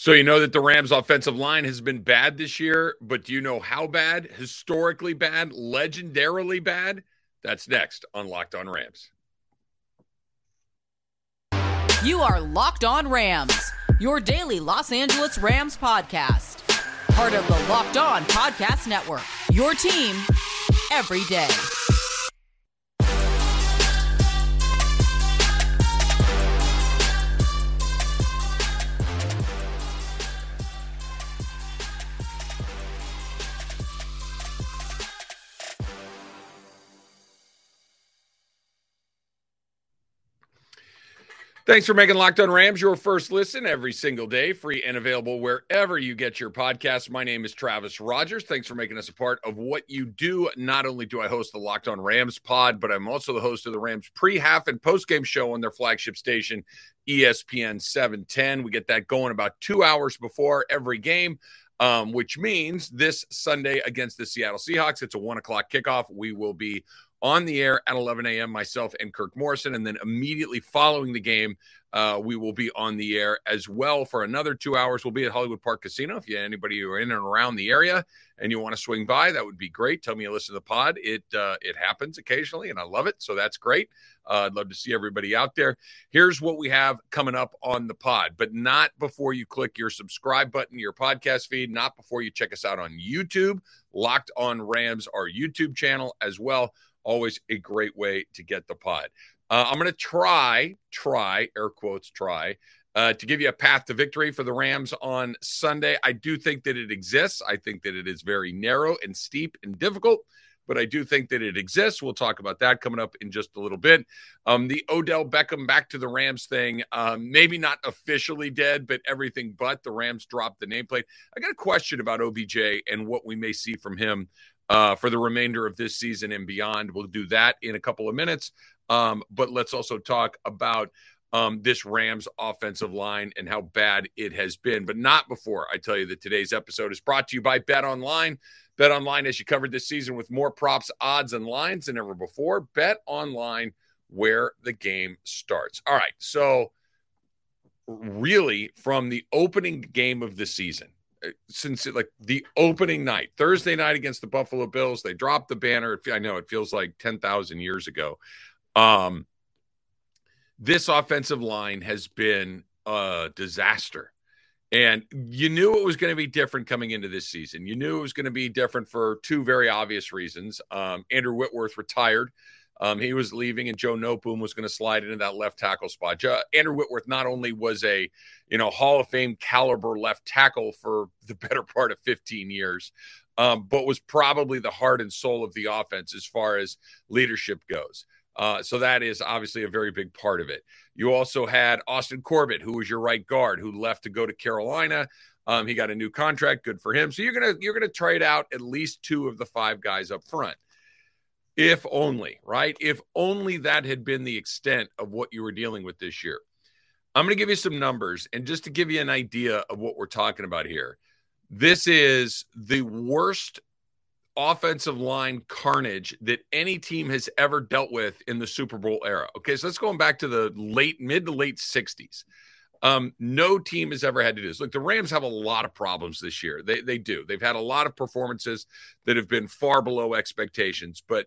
So you know that the Rams offensive line has been bad this year, but do you know how bad? Historically bad, legendarily bad? That's next on Locked On Rams. You are Locked On Rams, your daily Los Angeles Rams podcast. Part of the Locked On Podcast Network. Your team every day. Thanks for making Locked On Rams your first listen every single day, free and available wherever you get your podcasts. My name is Travis Rogers. Thanks for making us a part of what you do. Not only do I host the Locked On Rams pod, but I'm also the host of the Rams pre, half, and post game show on their flagship station, ESPN 710. We get that going about two hours before every game. Um, which means this Sunday against the Seattle Seahawks, it's a one o'clock kickoff. We will be on the air at 11 a.m. Myself and Kirk Morrison, and then immediately following the game, uh, we will be on the air as well for another two hours. We'll be at Hollywood Park Casino. If you anybody who are in and around the area and you want to swing by, that would be great. Tell me you listen to the pod. It uh, it happens occasionally, and I love it. So that's great. Uh, I'd love to see everybody out there. Here's what we have coming up on the pod, but not before you click your subscribe button your podcast feed. Not before you check us out on YouTube. Locked on Rams, our YouTube channel as well always a great way to get the pod. Uh, I'm going to try, try, air quotes, try uh, to give you a path to victory for the Rams on Sunday. I do think that it exists. I think that it is very narrow and steep and difficult, but I do think that it exists. We'll talk about that coming up in just a little bit. Um, the Odell Beckham back to the Rams thing, um, maybe not officially dead, but everything but the Rams dropped the nameplate. I got a question about OBJ and what we may see from him uh, for the remainder of this season and beyond. We'll do that in a couple of minutes. Um, but let's also talk about um, this Rams offensive line and how bad it has been. But not before I tell you that today's episode is brought to you by Bet Online. Bet Online, as you covered this season with more props, odds, and lines than ever before. Bet Online, where the game starts. All right. So, really, from the opening game of the season, since like the opening night, Thursday night against the Buffalo Bills, they dropped the banner. I know it feels like 10,000 years ago. Um, this offensive line has been a disaster. And you knew it was going to be different coming into this season. You knew it was going to be different for two very obvious reasons. Um, Andrew Whitworth retired um, he was leaving, and Joe Noteboom was going to slide into that left tackle spot. Andrew Whitworth not only was a you know Hall of Fame caliber left tackle for the better part of 15 years, um, but was probably the heart and soul of the offense as far as leadership goes. Uh, so that is obviously a very big part of it. You also had Austin Corbett, who was your right guard, who left to go to Carolina. Um, he got a new contract, good for him. So you're gonna you're gonna trade out at least two of the five guys up front. If only, right? If only that had been the extent of what you were dealing with this year. I'm going to give you some numbers and just to give you an idea of what we're talking about here. This is the worst offensive line carnage that any team has ever dealt with in the Super Bowl era. Okay, so let's go back to the late, mid to late 60s. Um, no team has ever had to do this. Look, the Rams have a lot of problems this year. They they do. They've had a lot of performances that have been far below expectations, but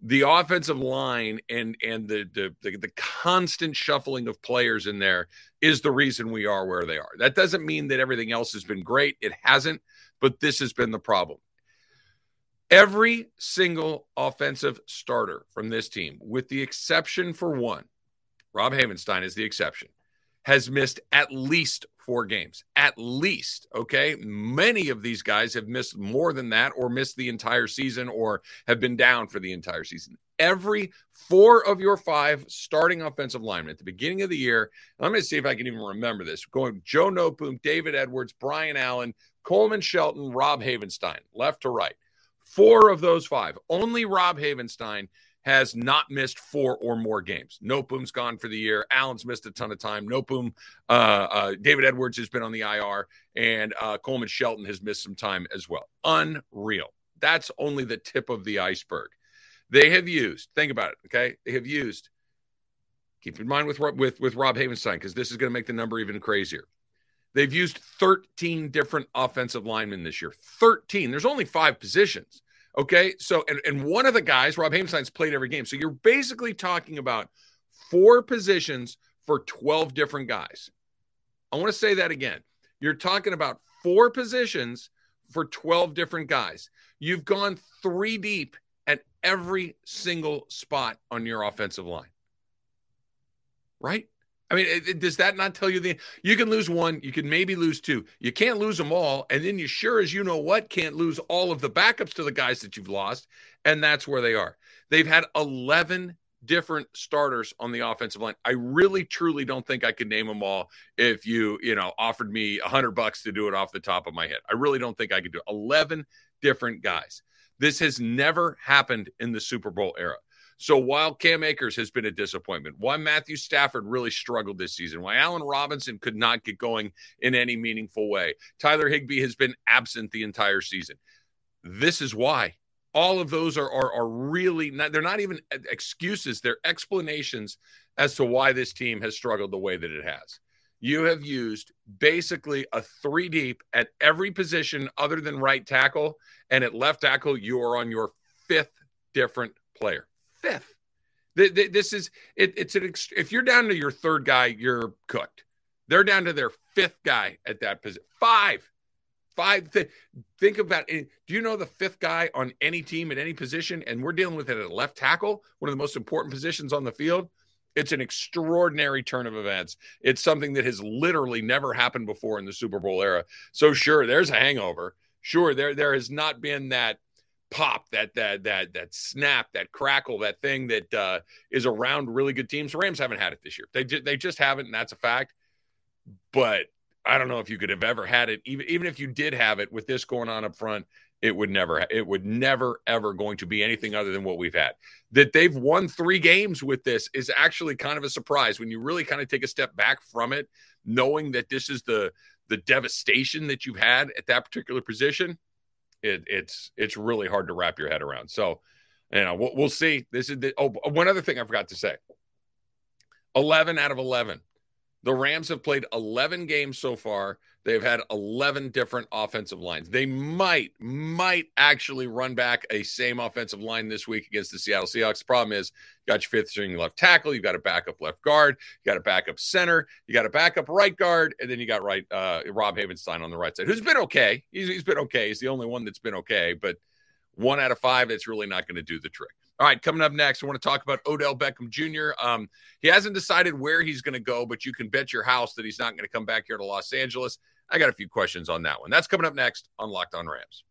the offensive line and and the, the, the the constant shuffling of players in there is the reason we are where they are. That doesn't mean that everything else has been great. It hasn't, but this has been the problem. Every single offensive starter from this team, with the exception for one, Rob Havenstein is the exception, has missed at least four games. At least. Okay. Many of these guys have missed more than that or missed the entire season or have been down for the entire season. Every four of your five starting offensive linemen at the beginning of the year, going to see if I can even remember this going Joe Noteboom, David Edwards, Brian Allen, Coleman Shelton, Rob Havenstein, left to right. Four of those five. Only Rob Havenstein has not missed four or more games. Noteboom's gone for the year. Allen's missed a ton of time. Noteboom, uh, uh, David Edwards has been on the IR, and uh, Coleman Shelton has missed some time as well. Unreal. That's only the tip of the iceberg. They have used. Think about it. Okay, they have used. Keep in mind with with with Rob Havenstein because this is going to make the number even crazier. They've used 13 different offensive linemen this year. 13. There's only five positions. Okay. So, and, and one of the guys, Rob Havenstein's played every game. So you're basically talking about four positions for 12 different guys. I want to say that again. You're talking about four positions for 12 different guys. You've gone three deep at every single spot on your offensive line. Right? I mean, it, it, does that not tell you the you can lose one, you can maybe lose two. You can't lose them all, and then you sure as you know what can't lose all of the backups to the guys that you've lost, and that's where they are. They've had 11 different starters on the offensive line. I really truly don't think I could name them all if you, you know, offered me a 100 bucks to do it off the top of my head. I really don't think I could do it. 11 different guys. This has never happened in the Super Bowl era. So while Cam Akers has been a disappointment, why Matthew Stafford really struggled this season, why Allen Robinson could not get going in any meaningful way, Tyler Higbee has been absent the entire season. This is why. All of those are, are, are really not, they're not even excuses, they're explanations as to why this team has struggled the way that it has. You have used basically a three deep at every position other than right tackle. And at left tackle, you are on your fifth different player fifth. This is it, it's an if you're down to your third guy, you're cooked. They're down to their fifth guy at that position. Five, five. Th- think about it. Do you know the fifth guy on any team at any position? And we're dealing with it at left tackle, one of the most important positions on the field. It's an extraordinary turn of events. It's something that has literally never happened before in the Super Bowl era. So sure, there's a hangover. Sure, there there has not been that pop, that that that that snap, that crackle, that thing that uh, is around really good teams. Rams haven't had it this year. They they just haven't, and that's a fact. But I don't know if you could have ever had it. Even even if you did have it with this going on up front, it would never it would never ever going to be anything other than what we've had. That they've won three games with this is actually kind of a surprise when you really kind of take a step back from it, knowing that this is the the devastation that you've had at that particular position it, it's it's really hard to wrap your head around. So, you know, we'll, we'll see. This is the, oh, one other thing I forgot to say. Eleven out of eleven. The Rams have played 11 games so far. They've had 11 different offensive lines. They might, might actually run back a same offensive line this week against the Seattle Seahawks. The problem is, you got your fifth string left tackle, you got a backup left guard, you got a backup center, you got a backup right guard, and then you got right uh, Rob Havenstein on the right side, who's been okay. He's, he's been okay. He's the only one that's been okay, but one out of five, it's really not going to do the trick. All right, coming up next, I want to talk about Odell Beckham Jr. Um, he hasn't decided where he's going to go, but you can bet your house that he's not going to come back here to Los Angeles. I got a few questions on that one. That's coming up next on Locked On Rams.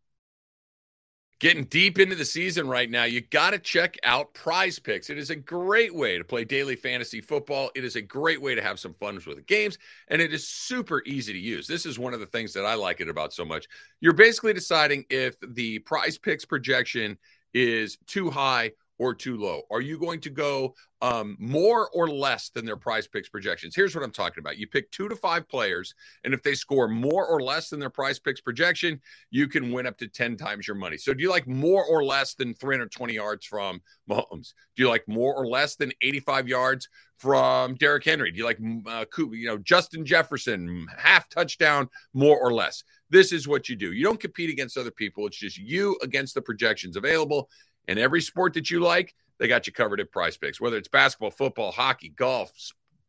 Getting deep into the season right now, you got to check out Prize Picks. It is a great way to play daily fantasy football. It is a great way to have some fun with the games, and it is super easy to use. This is one of the things that I like it about so much. You're basically deciding if the Prize Picks projection is too high or too low? Are you going to go um, more or less than their prize picks projections? Here's what I'm talking about. You pick two to five players, and if they score more or less than their prize picks projection, you can win up to 10 times your money. So do you like more or less than 320 yards from Mahomes? Do you like more or less than 85 yards from Derrick Henry? Do you like uh, you know Justin Jefferson half touchdown more or less? This is what you do. You don't compete against other people. It's just you against the projections available. And every sport that you like, they got you covered at Prize Picks. Whether it's basketball, football, hockey, golf,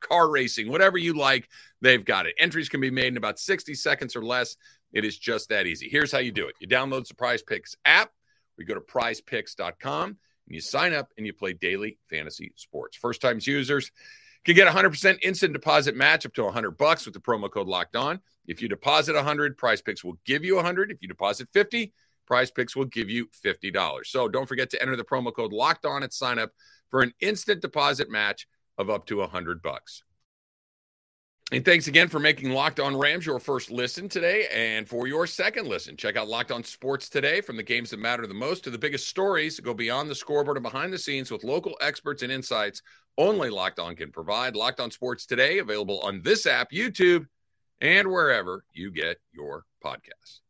car racing, whatever you like, they've got it. Entries can be made in about 60 seconds or less. It is just that easy. Here's how you do it you download the Prize Picks app, we go to prizepicks.com, and you sign up and you play daily fantasy sports. First time users can get 100% instant deposit match up to 100 bucks with the promo code locked on. If you deposit 100, Prize Picks will give you 100. If you deposit 50, Prize Picks will give you $50. So don't forget to enter the promo code locked on at sign up for an instant deposit match of up to 100 bucks. And thanks again for making Locked On Rams your first listen today. And for your second listen, check out Locked On Sports today from the games that matter the most to the biggest stories go beyond the scoreboard and behind the scenes with local experts and insights only Locked On can provide. Locked On Sports today, available on this app, YouTube, and wherever you get your podcasts.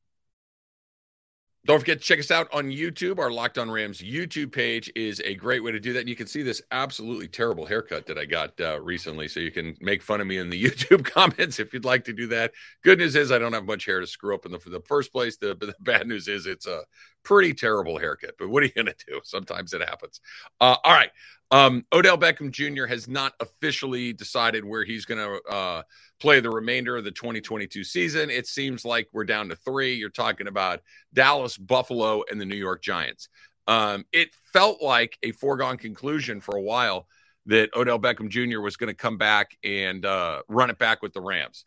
Don't forget to check us out on YouTube. Our Locked On Rams YouTube page is a great way to do that. And you can see this absolutely terrible haircut that I got uh, recently. So you can make fun of me in the YouTube comments if you'd like to do that. Good news is I don't have much hair to screw up in the, the first place. The, the, bad news is it's a pretty terrible haircut. But what are you going to do? Sometimes it happens. Uh, all right. Um, Odell Beckham Jr. has not officially decided where he's going to uh, play the remainder of the 2022 season. It seems like we're down to three. You're talking about Dallas, Buffalo, and the New York Giants. Um, it felt like a foregone conclusion for a while that Odell Beckham Jr. was going to come back and uh, run it back with the Rams.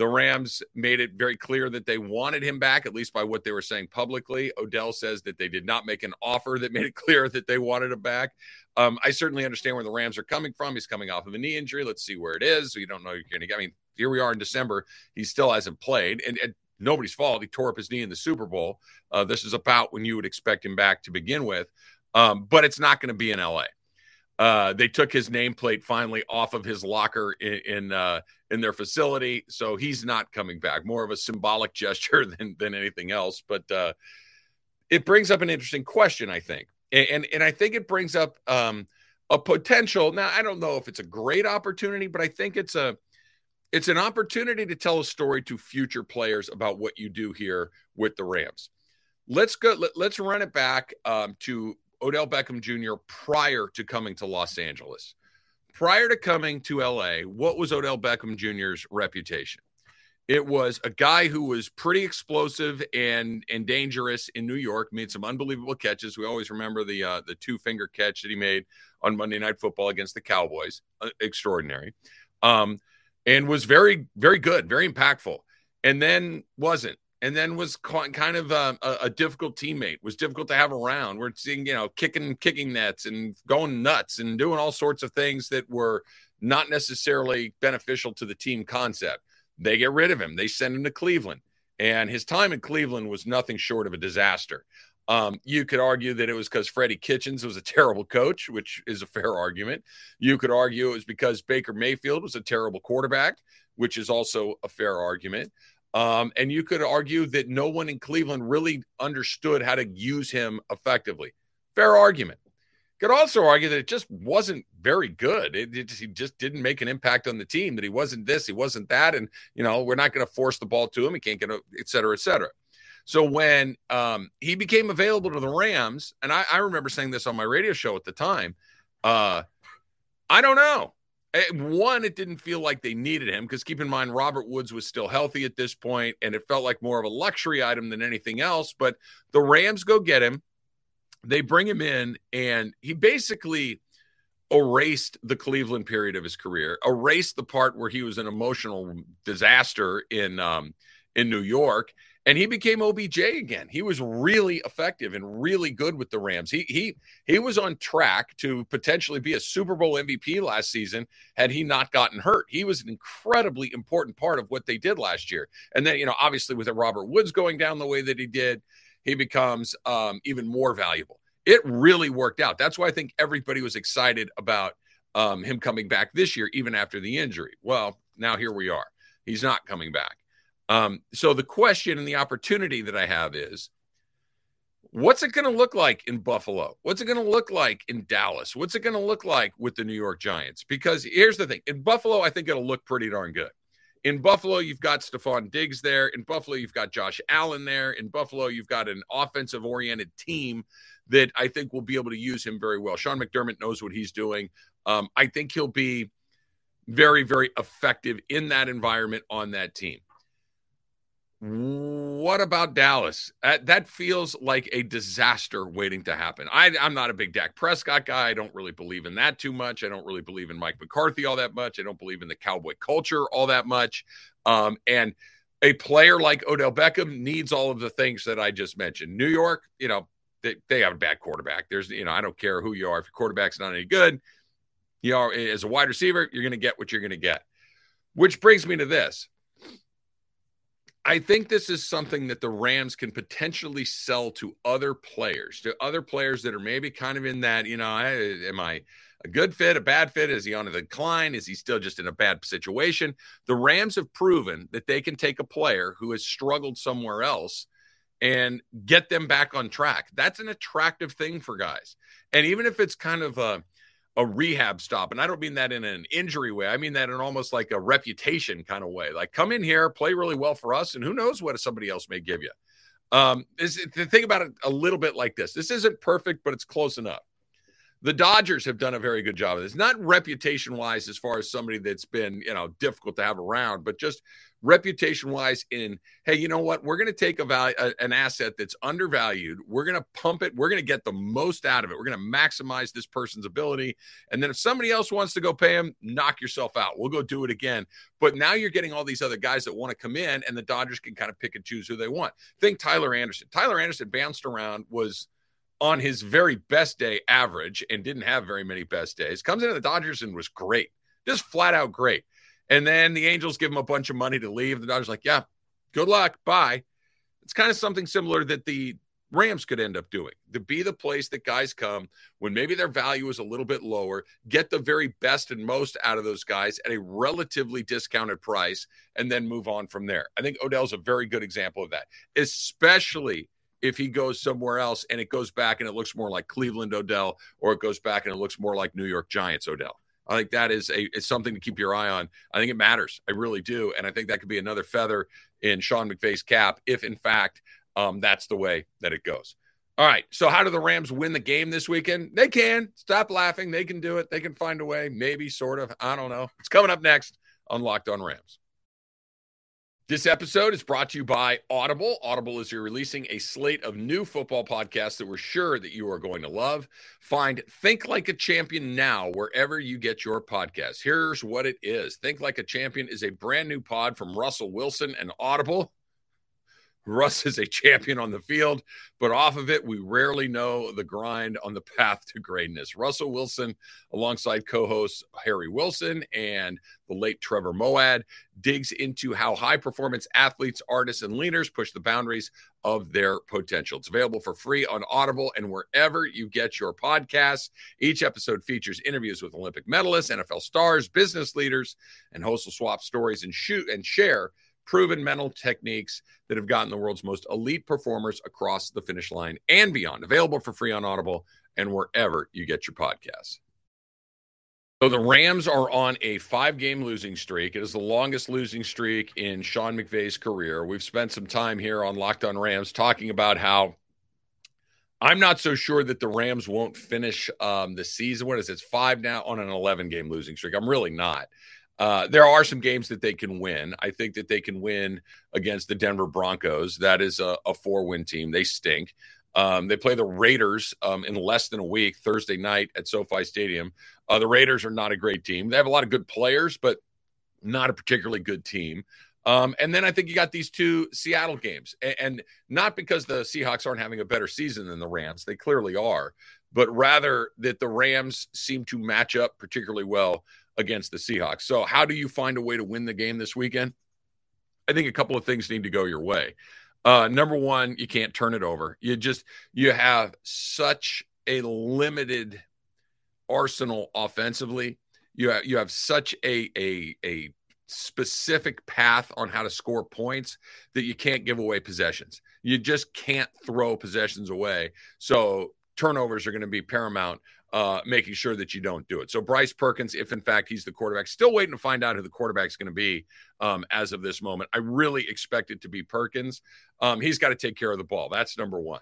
The Rams made it very clear that they wanted him back, at least by what they were saying publicly. Odell says that they did not make an offer that made it clear that they wanted him back. Um, I certainly understand where the Rams are coming from. He's coming off of a knee injury. Let's see where it is. We don't know you're going to get. I mean, here we are in December. He still hasn't played, and, and nobody's fault. He tore up his knee in the Super Bowl. Uh, this is about when you would expect him back to begin with, um, but it's not going to be in LA. Uh, they took his nameplate finally off of his locker in in, uh, in, their facility, so he's not coming back. More of a symbolic gesture than than anything else. But uh, it brings up an interesting question, I think, and and, and I think it brings up um, a potential. Now, I don't know if it's a great opportunity, but I think it's a it's an opportunity to tell a story to future players about what you do here with the Rams. Let's go. Let, us run it back um, to Odell Beckham Jr. prior to coming to Los Angeles. Prior to coming to LA, what was Odell Beckham Jr.'s reputation? It was a guy who was pretty explosive and and dangerous in New York. Made some unbelievable catches. We always remember the uh, the two finger catch that he made on Monday Night Football against the Cowboys. Uh, extraordinary, um, and was very very good, very impactful. And then wasn't and then was kind of um, a, a, difficult teammate was difficult to have around. We're seeing you know kicking kicking nets and going nuts and doing all sorts of things that were not necessarily beneficial to the team concept. They get rid of him. They send him to cleveland. And his time in cleveland was nothing short of a disaster. Um, you could argue that it was because Freddie Kitchens was a terrible coach, which is a fair argument. You could argue it was because Baker Mayfield was a terrible quarterback, which is also a fair argument. Um, and you could argue that no one in Cleveland really understood how to use him effectively. Fair argument. Could also argue that it just wasn't very good. It, it he just didn't make an impact on the team. That he wasn't this, he wasn't that, and you know we're not going to force the ball to him. He can't get, a, et cetera, et cetera. So when um, he became available to the Rams, and I, I, remember saying this on my radio show at the time, uh, I don't know. Eh, one, it didn't feel like they needed him because keep in mind, Robert Woods was still healthy at this point, and it felt like more of a luxury item than anything else. But the Rams go get him. They bring him in, and he basically erased the Cleveland period of his career, erased the part where he was an emotional disaster in um, in New York, and he became OBJ again. He was really effective and really good with the Rams. He he he was on track to potentially be a Super Bowl MVP last season had he not gotten hurt. He was an incredibly important part of what they did last year. And then you know, obviously with a Robert Woods going down the way that he did, he becomes um, even more valuable. It really worked out. That's why I think everybody was excited about um, him coming back this year, even after the injury. Well, now here we are. He's not coming back. Um, so the question and the opportunity that I have is what's it going to look like in Buffalo? What's it going to look like in Dallas? What's it going to look like with the New York Giants? Because here's the thing in Buffalo, I think it'll look pretty darn good. In Buffalo, you've got Stefon Diggs there. In Buffalo, you've got Josh Allen there. In Buffalo, you've got an offensive oriented team that I think will be able to use him very well. Sean McDermott knows what he's doing. Um, I think he'll be very, very effective in that environment on that team. What about Dallas? Uh, that feels like a disaster waiting to happen. I, am not a big Dak Prescott guy. I don't really believe in that too much. I don't really believe in Mike McCarthy all that much. I don't believe in the cowboy culture all that much. Um, and a player like Odell Beckham needs all of the things that I just mentioned. New York, you know, they, they have a bad quarterback. There's, you know, I don't care who you are. If your quarterback's not any good, you know, as a wide receiver, you're going to get what you're going to get. Which brings me to this I think this is something that the Rams can potentially sell to other players, to other players that are maybe kind of in that, you know, am I a good fit, a bad fit? Is he on a decline? Is he still just in a bad situation? The Rams have proven that they can take a player who has struggled somewhere else and get them back on track. That's an attractive thing for guys. And even if it's kind of a, a rehab stop, and I don't mean that in an injury way, I mean that in almost like a reputation kind of way. Like, come in here, play really well for us, and who knows what somebody else may give you. Um, is to think about it a little bit like this. This isn't perfect, but it's close enough. The Dodgers have done a very good job of this. Not reputation wise, as far as somebody that's been, you know, difficult to have around, but just reputation wise in hey you know what? We're going to take a value a, an asset that's undervalued. We're going to pump it. We're going to get the most out of it. We're going to maximize this person's ability. And then if somebody else wants to go pay him knock yourself out. We'll go do it again. But now you're getting all these other guys that want to come in and the dodgers can kind of pick and choose who they want. Think tyler anderson. Tyler anderson bounced around was on his very best day average and didn't have very many best days comes into the dodgers and was great just flat out great and then the Angels give him a bunch of money to leave. The Dodgers like, yeah, good luck, bye. It's kind of something similar that the Rams could end up doing to be the place that guys come when maybe their value is a little bit lower, get the very best and most out of those guys at a relatively discounted price, and then move on from there. I think Odell's a very good example of that, especially if he goes somewhere else and it goes back and it looks more like Cleveland Odell, or it goes back and it looks more like New York Giants Odell. I think that is a is something to keep your eye on. I think it matters. I really do, and I think that could be another feather in Sean McVay's cap if, in fact, um, that's the way that it goes. All right. So, how do the Rams win the game this weekend? They can. Stop laughing. They can do it. They can find a way. Maybe, sort of. I don't know. It's coming up next on Locked On Rams. This episode is brought to you by Audible. Audible is releasing a slate of new football podcasts that we're sure that you are going to love. Find Think Like a Champion now wherever you get your podcasts. Here's what it is Think Like a Champion is a brand new pod from Russell Wilson and Audible. Russ is a champion on the field, but off of it, we rarely know the grind on the path to greatness. Russell Wilson, alongside co hosts Harry Wilson and the late Trevor Moawad, digs into how high performance athletes, artists, and leaders push the boundaries of their potential. It's available for free on Audible and wherever you get your podcasts. Each episode features interviews with Olympic medalists, NFL stars, business leaders, and hosts will swap stories and shoot and share proven mental techniques that have gotten the world's most elite performers across the finish line and beyond. Available for free on Audible and wherever you get your podcasts. So the Rams are on a five game losing streak. It is the longest losing streak in Sean McVay's career. We've spent some time here on Locked on Rams talking about how I'm not so sure that the Rams won't finish um, the season. What is it? It's five now on an 11 game losing streak. I'm really not. Uh, there are some games that they can win. I think that they can win against the Denver Broncos. That is a, a four win team. They stink. Um, they play the Raiders um, in less than a week, Thursday night at SoFi Stadium. Uh, the Raiders are not a great team. They have a lot of good players, but not a particularly good team. Um, and then I think you got these two Seattle games, and, and, not because the Seahawks aren't having a better season than the Rams, they clearly are, but rather that the Rams seem to match up particularly well against the Seahawks. So, how do you find a way to win the game this weekend? I think a couple of things need to go your way. Uh, number one, you can't turn it over. You just you have such a limited arsenal offensively. You have, you have such a a a specific path on how to score points that you can't give away possessions. You just can't throw possessions away. So turnovers are going to be paramount uh, making sure that you don't do it. So Bryce Perkins, if in fact he's the quarterback, still waiting to find out who the quarterback is going to be um, as of this moment. I really expect it to be Perkins. Um, he's got to take care of the ball. That's number one.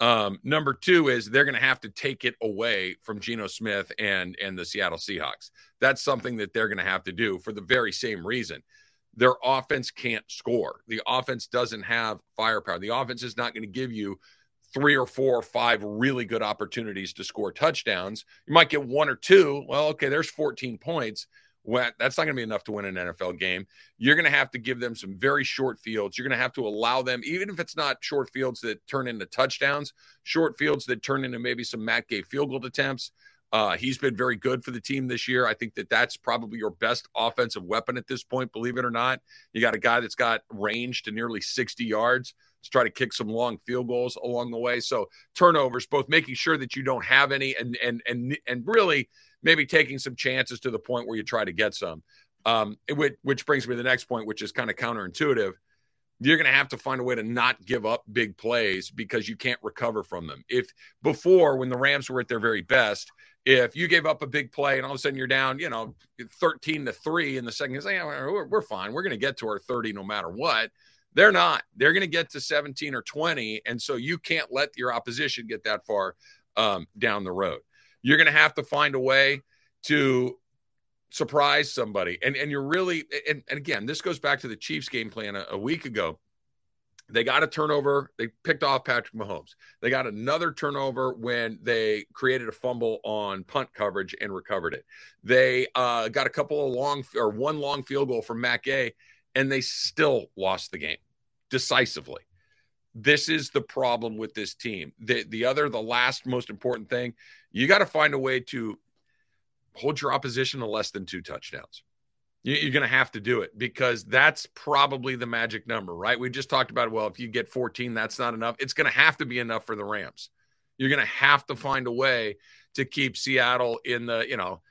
Um, number two is they're going to have to take it away from Geno Smith and and the Seattle Seahawks. That's something that they're going to have to do for the very same reason. Their offense can't score. The offense doesn't have firepower. The offense is not going to give you three or four or five really good opportunities to score touchdowns. You might get one or two. Well, okay, there's 14 points. Well, that's not going to be enough to win an NFL game. You're going to have to give them some very short fields. You're going to have to allow them, even if it's not short fields that turn into touchdowns, short fields that turn into maybe some Matt Gay field goal attempts. Uh, he's been very good for the team this year. I think that that's probably your best offensive weapon at this point, believe it or not. You got a guy that's got range to nearly 60 yards to try to kick some long field goals along the way. So turnovers, both making sure that you don't have any and and and and really maybe taking some chances to the point where you try to get some. Um, which, which brings me to the next point, which is kind of counterintuitive. you're going to have to find a way to not give up big plays because you can't recover from them. If before, when the Rams were at their very best, if you gave up a big play and all of a sudden you're down, you know, 13 to 3 in the second, say, yeah, we're, we're fine. We're going to get to our 30 no matter what. They're not. They're going to get to 17 or 20. And so you can't let your opposition get that far um, down the road. You're going to have to find a way to surprise somebody. And and you're really and, and again, this goes back to the Chiefs game plan a, a week ago. They got a turnover. They picked off Patrick Mahomes. They got another turnover when they created a fumble on punt coverage and recovered it. They uh, got a couple of long or one long field goal from Matt Gay, and they still lost the game decisively. This is the problem with this team. The the other, the last most important thing, you got to find a way to hold your opposition to less than two touchdowns. You're going to have to do it because that's probably the magic number, right? We just talked about, well, if you get 14, that's not enough. It's going to have to be enough for the Rams. You're going to have to find a way to keep Seattle in the, you know,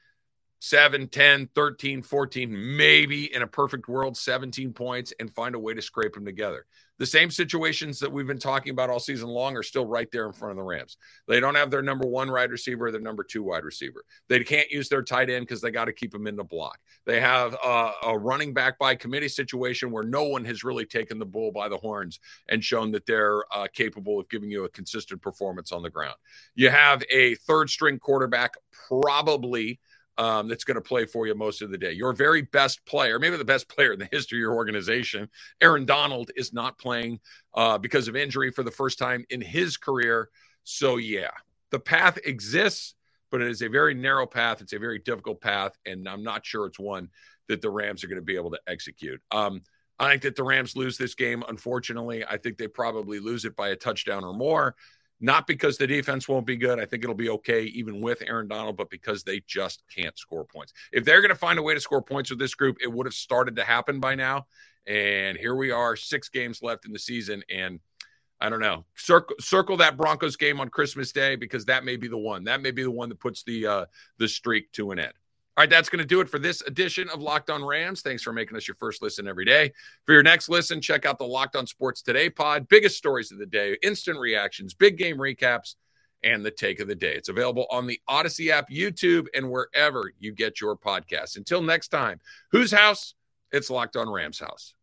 7, 10, 13, 14, maybe in a perfect world, 17 points and find a way to scrape them together. The same situations that we've been talking about all season long are still right there in front of the Rams. They don't have their number one wide receiver, their number two wide receiver. They can't use their tight end because they got to keep them in the block. They have a, a running back by committee situation where no one has really taken the bull by the horns and shown that they're uh, capable of giving you a consistent performance on the ground. You have a third string quarterback, probably um, that's going to play for you most of the day. Your very best player, maybe the best player in the history of your organization, Aaron Donald, is not playing uh, because of injury for the first time in his career. So, yeah, the path exists, but it is a very narrow path. It's a very difficult path, and I'm not sure it's one that the Rams are going to be able to execute. Um, I think that the Rams lose this game. Unfortunately, I think they probably lose it by a touchdown or more. Not because the defense won't be good. I think it'll be okay even with Aaron Donald, but because they just can't score points. If they're going to find a way to score points with this group, it would have started to happen by now. And here we are, six games left in the season. And I don't know. Circle circle that Broncos game on Christmas Day because that may be the one. That may be the one that puts the uh, the streak to an end. All right, that's going to do it for this edition of Locked On Rams. Thanks for making us your first listen every day. For your next listen, check out the Locked On Sports Today pod. Biggest stories of the day, instant reactions, big game recaps, and the take of the day. It's available on the Odyssey app, YouTube, and wherever you get your podcasts. Until next time, whose house? It's Locked On Rams house.